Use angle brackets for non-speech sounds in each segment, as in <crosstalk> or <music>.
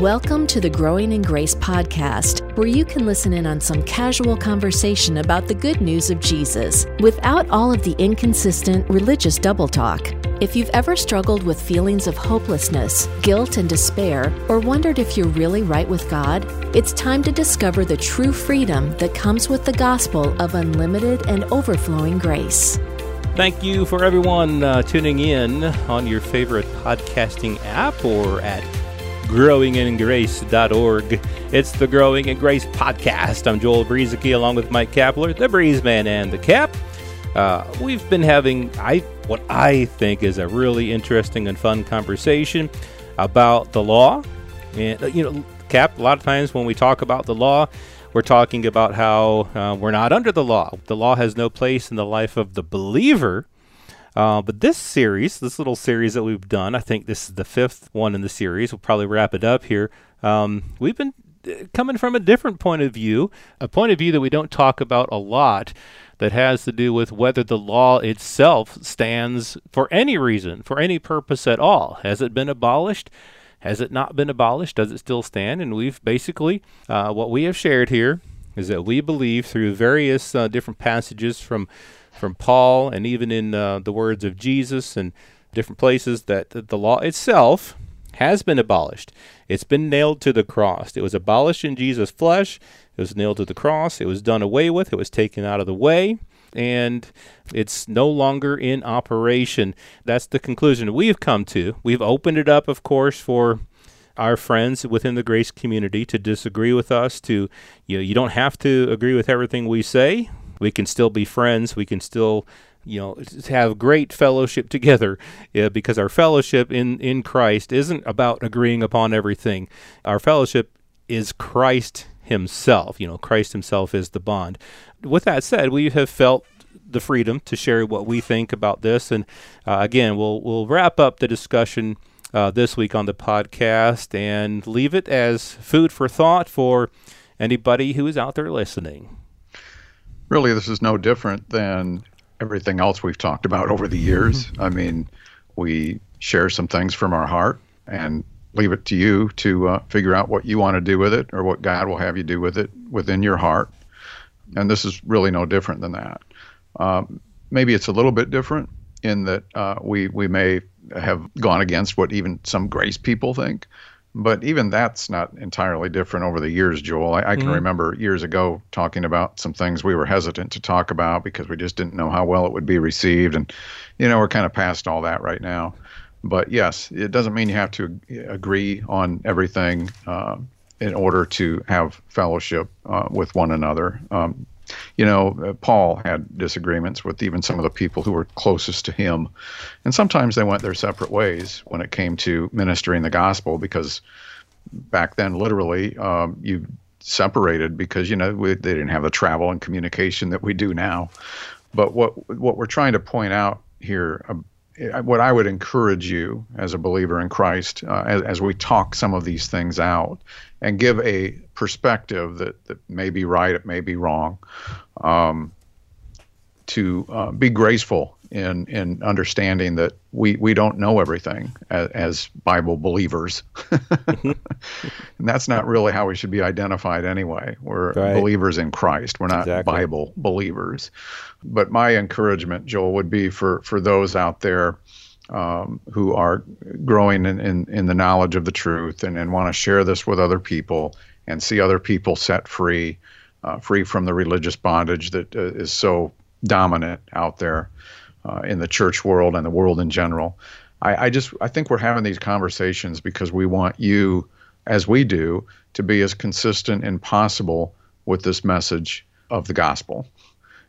Welcome to the Growing in Grace podcast, where you can listen in on some casual conversation about the good news of Jesus without all of the inconsistent religious double talk. If you've ever struggled with feelings of hopelessness, guilt, and despair, or wondered if you're really right with God, it's time to discover the true freedom that comes with the gospel of unlimited and overflowing grace. Thank you for everyone uh, tuning in on your favorite podcasting app or at growingingrace.org. It's the Growing in Grace podcast. I'm Joel Brueseke along with Mike Kapler, the Breeze Man and the Cap. Uh, we've been having I what I think is a really interesting and fun conversation about the law. And uh, you know, Cap, a lot of times when we talk about the law, we're talking about how uh, we're not under the law. The law has no place in the life of the believer. Uh, but this series, this little series that we've done, I think this is the fifth one in the series. We'll probably wrap it up here. Um, we've been uh, coming from a different point of view, a point of view that we don't talk about a lot, that has to do with whether the law itself stands for any reason, for any purpose at all. Has it been abolished? Has it not been abolished? Does it still stand? And we've basically, uh, what we have shared here is that we believe through various uh, different passages from from Paul and even in uh, the words of Jesus and different places that the law itself has been abolished. It's been nailed to the cross. It was abolished in Jesus' flesh. It was nailed to the cross. It was done away with. It was taken out of the way. And it's no longer in operation. That's the conclusion we've come to. We've opened it up, of course, for our friends within the grace community to disagree with us to you know you don't have to agree with everything we say we can still be friends. We can still you know have great fellowship <laughs> together because our fellowship in in Christ isn't about agreeing upon everything. Our fellowship is Christ himself. You know, Christ himself is the bond. With that said, we have felt the freedom to share what we think about this and uh, again, we'll we'll wrap up the discussion uh, this week on the podcast and leave it as food for thought for anybody who is out there listening really, this is no different than everything else we've talked about over the years. Mm-hmm. I mean, we share some things from our heart and leave it to you to uh, figure out what you want to do with it or what God will have you do with it within your heart. And this is really no different than that. Um, maybe it's a little bit different in that uh, we we may have gone against what even some grace people think. But even that's not entirely different over the years, Joel. I, I can mm-hmm. remember years ago talking about some things we were hesitant to talk about because we just didn't know how well it would be received. And, you know, we're kind of past all that right now. But yes, it doesn't mean you have to agree on everything uh, in order to have fellowship uh, with one another. Um, you know, uh, Paul had disagreements with even some of the people who were closest to him. And sometimes they went their separate ways when it came to ministering the gospel because back then, literally, um, you separated because, you know, we, they didn't have the travel and communication that we do now. But what what we're trying to point out here, uh, what I would encourage you as a believer in Christ, uh, as, as we talk some of these things out, and give a perspective that, that may be right, it may be wrong, um, to uh, be graceful in in understanding that we we don't know everything as, as Bible believers, <laughs> and that's not really how we should be identified anyway. We're right. believers in Christ. We're not exactly. Bible believers. But my encouragement, Joel, would be for for those out there um, who are growing in, in, in, the knowledge of the truth and, and want to share this with other people and see other people set free, uh, free from the religious bondage that uh, is so dominant out there uh, in the church world and the world in general. I, I just I think we're having these conversations because we want you, as we do, to be as consistent and possible with this message of the gospel.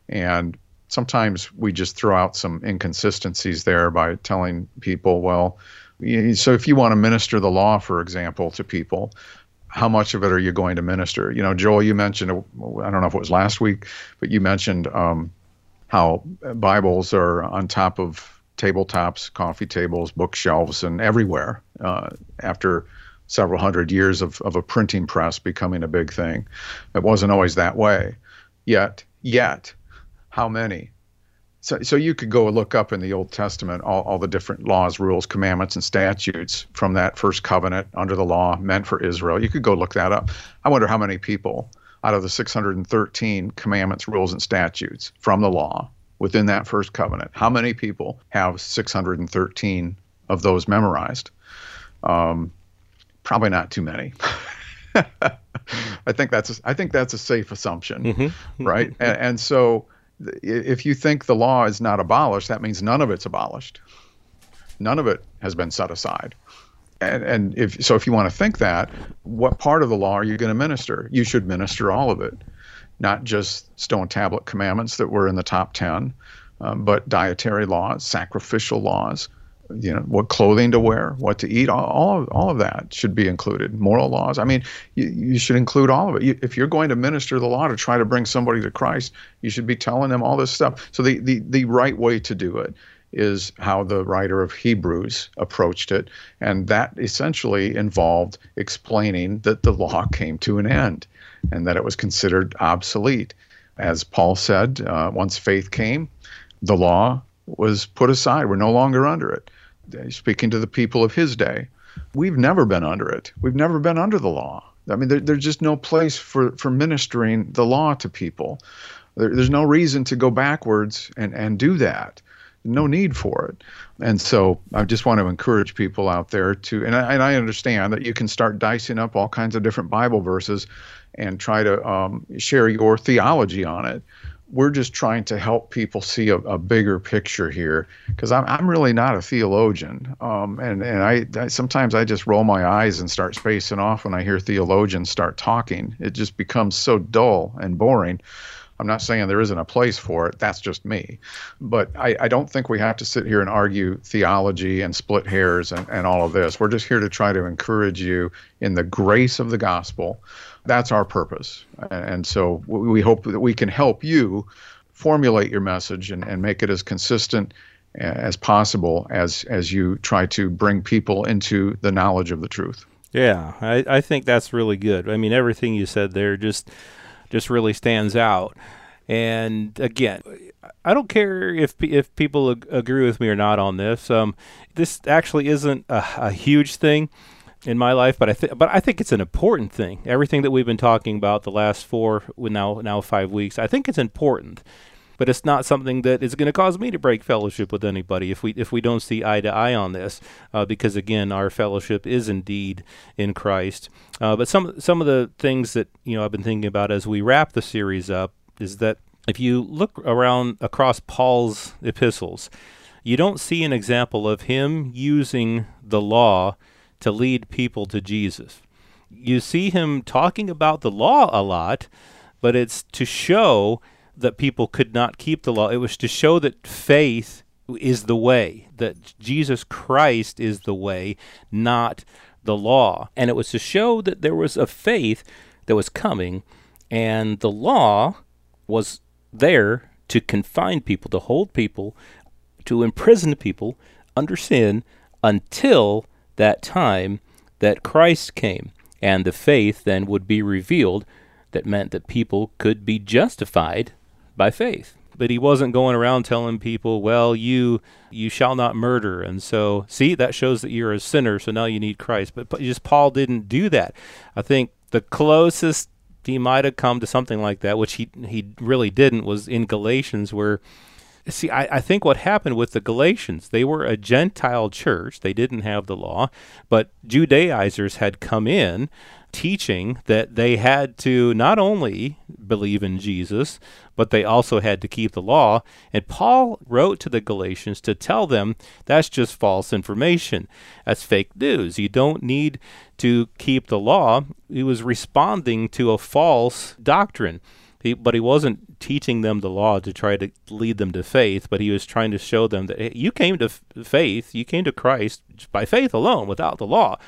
And sometimes we just throw out some inconsistencies there by telling people, well, so if you want to minister the law, for example, to people, how much of it are you going to minister? You know, Joel, you mentioned, I don't know if it was last week, but you mentioned um, how Bibles are on top of tabletops, coffee tables, bookshelves, and everywhere uh, after several hundred years of, of a printing press becoming a big thing. It wasn't always that way. Yet, yet, how many So, so you could go look up in the Old Testament all, all the different laws, rules, commandments, and statutes from that first covenant under the law meant for Israel. You could go look that up. I wonder how many people out of the 613 commandments, rules, and statutes from the law within that first covenant, how many people have 613 of those memorized? Um, probably not too many. <laughs> I think that's a, I think that's a safe assumption, mm-hmm. right? And, and so if you think the law is not abolished, that means none of it's abolished. None of it has been set aside. And, and if so, if you want to think that, what part of the law are you going to minister? You should minister all of it, not just stone tablet commandments that were in the top ten, um, but dietary laws, sacrificial laws, you know what clothing to wear, what to eat, all all of, all of that should be included. Moral laws. I mean, you, you should include all of it. You, if you're going to minister the law to try to bring somebody to Christ, you should be telling them all this stuff. So the the the right way to do it is how the writer of Hebrews approached it, and that essentially involved explaining that the law came to an end, and that it was considered obsolete. As Paul said, uh, once faith came, the law was put aside. We're no longer under it speaking to the people of his day. We've never been under it. We've never been under the law. I mean, there, there's just no place for, for ministering the law to people. There, there's no reason to go backwards and, and do that. No need for it. And so I just want to encourage people out there to, and I, and I understand that you can start dicing up all kinds of different Bible verses and try to um, share your theology on it. We're just trying to help people see a, a bigger picture here because I'm, I'm really not a theologian. Um, and and I, I, sometimes I just roll my eyes and start spacing off when I hear theologians start talking. It just becomes so dull and boring I'm not saying there isn't a place for it that's just me but I, I don't think we have to sit here and argue theology and split hairs and, and all of this we're just here to try to encourage you in the grace of the gospel that's our purpose. And so we hope that we can help you formulate your message and, and make it as consistent as possible as as you try to bring people into the knowledge of the truth. Yeah, I, I think that's really good. I mean, everything you said there just just really stands out. And again, I don't care if if people ag- agree with me or not on this. Um, this actually isn't a, a huge thing in my life, but I think but I think it's an important thing. Everything that we've been talking about the last four now now five weeks, I think it's important. But it's not something that is going to cause me to break fellowship with anybody if we if we don't see eye to eye on this, uh, because again, our fellowship is indeed in Christ. Uh, but some some of the things that you know I've been thinking about as we wrap the series up is that if you look around across Paul's epistles, you don't see an example of him using the law to lead people to Jesus. You see him talking about the law a lot, but it's to show that people could not keep the law. It was to show that faith is the way, that Jesus Christ is the way, not the law. And it was to show that there was a faith that was coming, and the law was there to confine people, to hold people, to imprison people under sin until that time that Christ came, and the faith then would be revealed that meant that people could be justified by faith. But he wasn't going around telling people, well, you you shall not murder. And so, see, that shows that you're a sinner, so now you need Christ. But just Paul didn't do that. I think the closest he might have come to something like that, which he he really didn't, was in Galatians where See, I, I think what happened with the Galatians, they were a Gentile church. They didn't have the law, but Judaizers had come in teaching that they had to not only believe in Jesus, but they also had to keep the law. And Paul wrote to the Galatians to tell them that's just false information. That's fake news. You don't need to keep the law. He was responding to a false doctrine. He, but he wasn't teaching them the law to try to lead them to faith, but he was trying to show them that hey, you came to f- faith, you came to Christ by faith alone, without the law.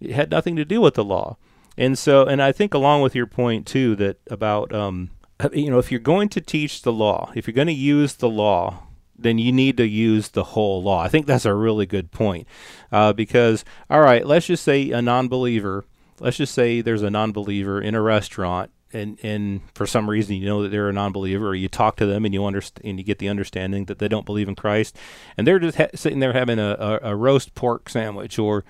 It had nothing to do with the law. And so, and I think along with your point too, that about, um, you know, if you're going to teach the law, if you're going to use the law, then you need to use the whole law. I think that's a really good point. Uh, because, all right, let's just say a non believer, let's just say there's a non believer in a restaurant and and for some reason you know that they're a non-believer, or you talk to them and you understand and you get the understanding that they don't believe in Christ, and they're just ha- sitting there having a, a, a roast pork sandwich or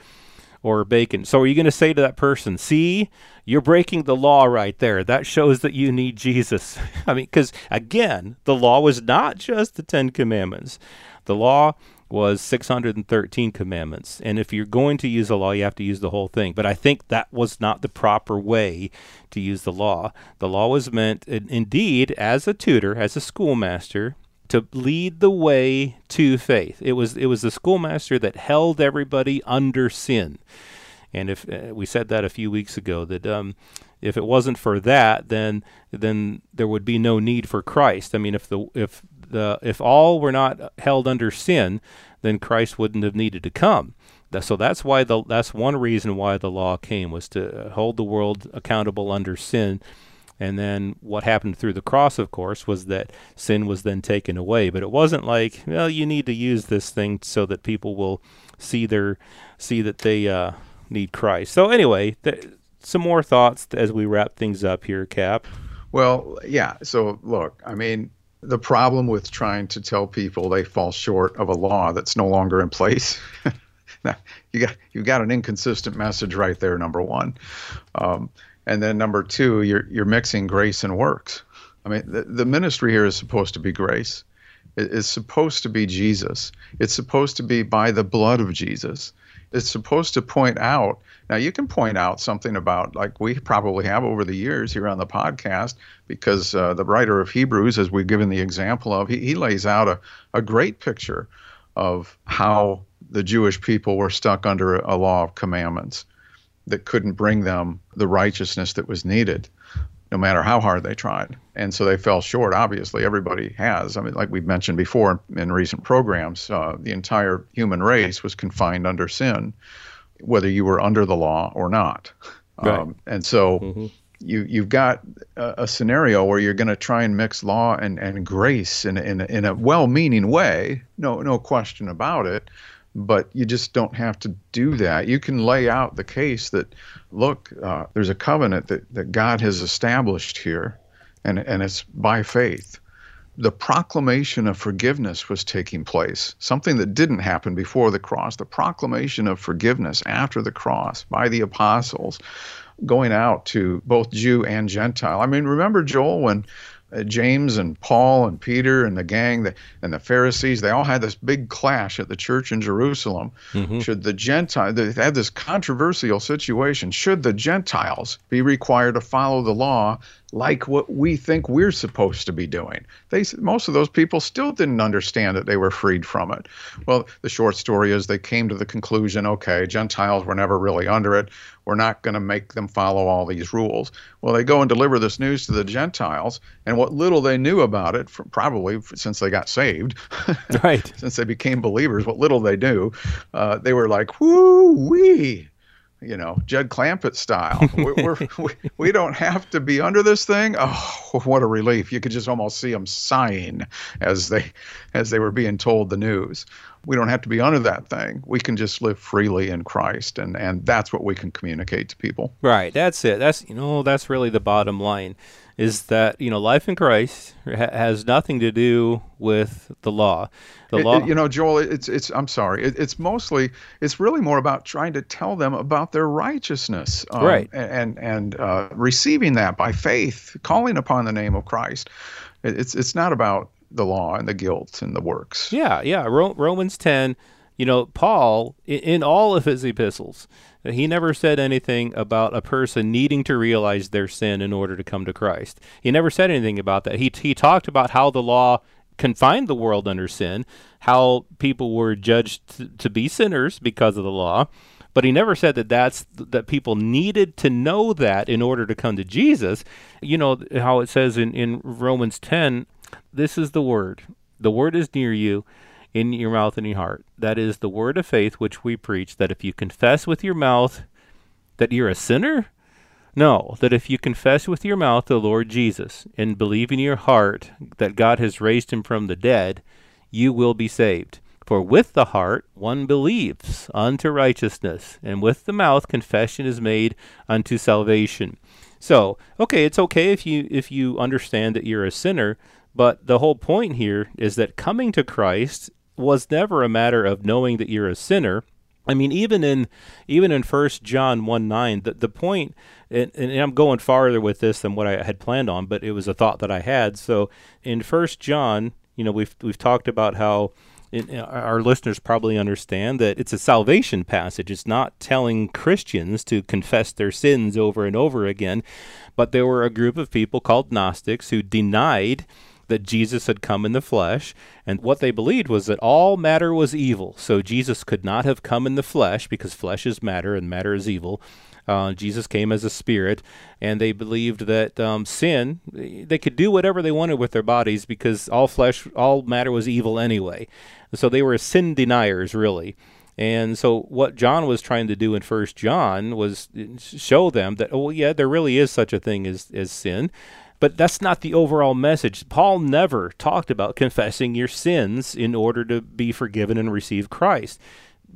or bacon. So are you going to say to that person, "See, you're breaking the law right there. That shows that you need Jesus." <laughs> I mean, because again, the law was not just the Ten Commandments. The law was 613 commandments. And if you're going to use the law, you have to use the whole thing. But I think that was not the proper way to use the law. The law was meant, indeed, as a tutor, as a schoolmaster, to lead the way to faith. It was it was the schoolmaster that held everybody under sin. And if uh, we said that a few weeks ago, that um, if it wasn't for that, then then there would be no need for Christ. I mean, if the if the if all were not held under sin, then Christ wouldn't have needed to come. So that's why the that's one reason why the law came was to hold the world accountable under sin. And then what happened through the cross, of course, was that sin was then taken away. But it wasn't like, well, you need to use this thing so that people will see their see that they uh, need Christ. So anyway, th- some more thoughts as we wrap things up here, Cap. Well, yeah. So look, I mean, the problem with trying to tell people they fall short of a law that's no longer in place. <laughs> <laughs> you got you've got an inconsistent message right there. Number one, um, and then number two, you're you're mixing grace and works. I mean, the, the ministry here is supposed to be grace. It, it's supposed to be Jesus. It's supposed to be by the blood of Jesus it's supposed to point out. Now, you can point out something about, like we probably have over the years here on the podcast, because uh, the writer of Hebrews, as we've given the example of, he, he lays out a, a great picture of how the Jewish people were stuck under a law of commandments that couldn't bring them the righteousness that was needed no matter how hard they tried. And so they fell short. Obviously, everybody has. I mean, like we've mentioned before in recent programs, uh, the entire human race was confined under sin, whether you were under the law or not. Right. Um, and so mm-hmm. you you've got a, a scenario where you're going to try and mix law and, and grace in in in a well-meaning way. No no question about it but you just don't have to do that. You can lay out the case that, look, uh, there's a covenant that, that God has established here, and, and it's by faith. The proclamation of forgiveness was taking place, something that didn't happen before the cross. The proclamation of forgiveness after the cross by the apostles going out to both Jew and Gentile. I mean, remember, Joel, when uh, James and Paul and Peter and the gang the, and the Pharisees, they all had this big clash at the church in Jerusalem. Mm-hmm. Should the Gentile, they had this controversial situation. Should the Gentiles be required to follow the law like what we think we're supposed to be doing. They most of those people still didn't understand that they were freed from it. Well, the short story is they came to the conclusion, okay, Gentiles were never really under it. We're not going to make them follow all these rules. Well, they go and deliver this news to the Gentiles, and what little they knew about it, probably since they got saved, <laughs> right? since they became believers, what little they knew, uh, they were like, "Whoo wee." You know, Jed Clampett style. we're, <laughs> we, we don't have to be under this thing. Oh, what a relief! You could just almost see them sighing as they as they were being told the news. We don't have to be under that thing. We can just live freely in Christ, and and that's what we can communicate to people. Right. That's it. That's you know that's really the bottom line is that you know life in Christ ha- has nothing to do with the law. The it, law, it, you know, Joel. It's it's. I'm sorry. It, it's mostly. It's really more about trying to tell them about their righteousness, um, right? And and uh, receiving that by faith, calling upon the name of Christ. It's it's not about the law and the guilt and the works. Yeah, yeah. Ro- Romans ten. You know, Paul in, all of his epistles he never said anything about a person needing to realize their sin in order to come to Christ. He never said anything about that. He, he talked about how the law confined the world under sin, how people were judged to, to be sinners because of the law, but he never said that that's that people needed to know that in order to come to Jesus. You know how it says in, in Romans 10, this is the word. The word is near you in your mouth and your heart. That is the word of faith which we preach, that if you confess with your mouth that you're a sinner, no, that if you confess with your mouth the Lord Jesus and believe in your heart that God has raised him from the dead, you will be saved. For with the heart one believes unto righteousness, and with the mouth confession is made unto salvation. So, okay, it's okay if you if you understand that you're a sinner, but the whole point here is that coming to Christ was never a matter of knowing that you're a sinner. I mean, even in even in First John one nine, the the point, and, and, I'm going farther with this than what I had planned on, but it was a thought that I had. So in First John, you know, we've we've talked about how it, uh, our listeners probably understand that it's a salvation passage. It's not telling Christians to confess their sins over and over again, but there were a group of people called Gnostics who denied that Jesus had come in the flesh, and what they believed was that all matter was evil. So Jesus could not have come in the flesh because flesh is matter and matter is evil. Uh, Jesus came as a spirit, and they believed that um, sin, they could do whatever they wanted with their bodies because all flesh, all matter was evil anyway. So they were sin deniers, really. And so what John was trying to do in First John was show them that, oh yeah, there really is such a thing as, as sin. But that's not the overall message. Paul never talked about confessing your sins in order to be forgiven and receive Christ.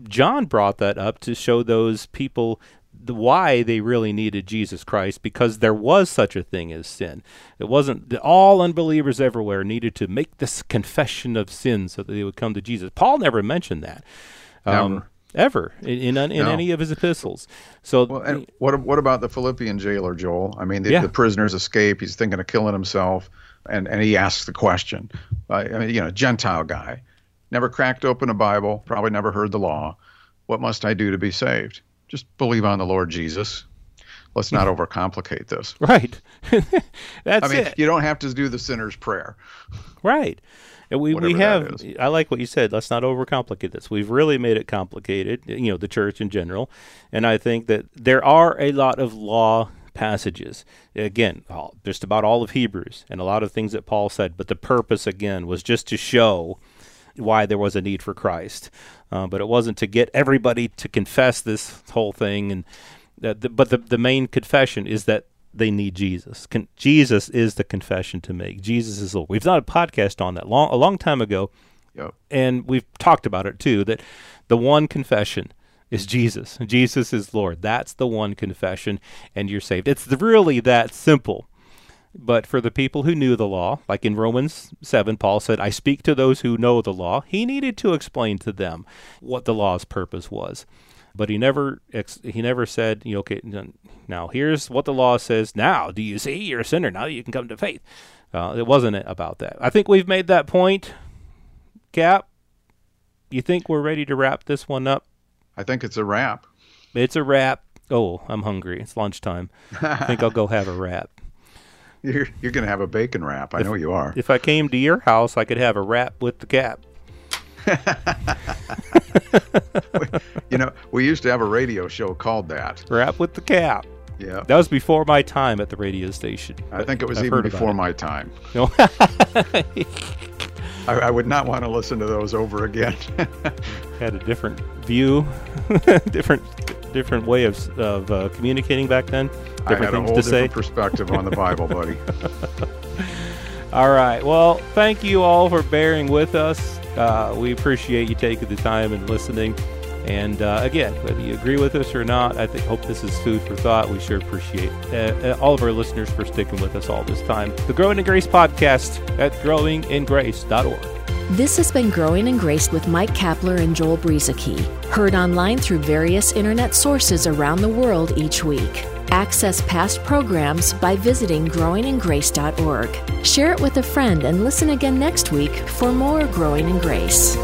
John brought that up to show those people the why they really needed Jesus Christ because there was such a thing as sin. It wasn't all unbelievers everywhere needed to make this confession of sin so that they would come to Jesus. Paul never mentioned that. Um, ever in in, in no. any of his epistles. So, well, and what what about the Philippian jailer, Joel? I mean, the, yeah. the prisoners escape. He's thinking of killing himself, and and he asks the question. Uh, I mean, you know, Gentile guy, never cracked open a Bible, probably never heard the law. What must I do to be saved? just believe on the Lord Jesus. Let's not overcomplicate this. Right. <laughs> That's I mean, it. you don't have to do the sinner's prayer. Right. And we, we have, I like what you said. Let's not overcomplicate this. We've really made it complicated, you know, the church in general. And I think that there are a lot of law passages. Again, all, just about all of Hebrews and a lot of things that Paul said. But the purpose, again, was just to show why there was a need for Christ. Uh, but it wasn't to get everybody to confess this whole thing. And uh, the, but the the main confession is that they need Jesus. Con- Jesus is the confession to make. Jesus is Lord. We've done a podcast on that long a long time ago, yep. and we've talked about it too. That the one confession is Jesus. Jesus is Lord. That's the one confession, and you're saved. It's really that simple. But for the people who knew the law, like in Romans 7, Paul said, I speak to those who know the law. He needed to explain to them what the law's purpose was. But he never he never said, you know, okay, now here's what the law says. Now, do you see you're a sinner? Now you can come to faith. Uh, it wasn't about that. I think we've made that point. Cap, you think we're ready to wrap this one up? I think it's a wrap. It's a wrap. Oh, I'm hungry. It's lunchtime. I think I'll go have a wrap. <laughs> You're you're gonna have a bacon wrap. I if, know you are. If I came to your house, I could have a wrap with the cap. <laughs> <laughs> you know, we used to have a radio show called that. Wrap with the cap. Yeah. That was before my time at the radio station. I think it was I've even before my time. No. <laughs> I, I, would not want to listen to those over again. <laughs> Had a different view, different different way of, of uh, communicating back then. Different I had a whole different say. perspective on the Bible, buddy. all right. Well, thank you all for bearing with us. Uh, we appreciate you taking the time and listening. And uh, again, whether you agree with us or not, I think, hope this is food for thought. We sure appreciate uh, uh all of our listeners for sticking with us all this time. The Growing in Grace podcast at growingingrace.org. This has been Growing in Grace with Mike Kapler and Joel Brueseke, heard online through various internet sources around the world each week. Access past programs by visiting growingingrace.org. Share it with a friend and listen again next week for more Growing in Grace.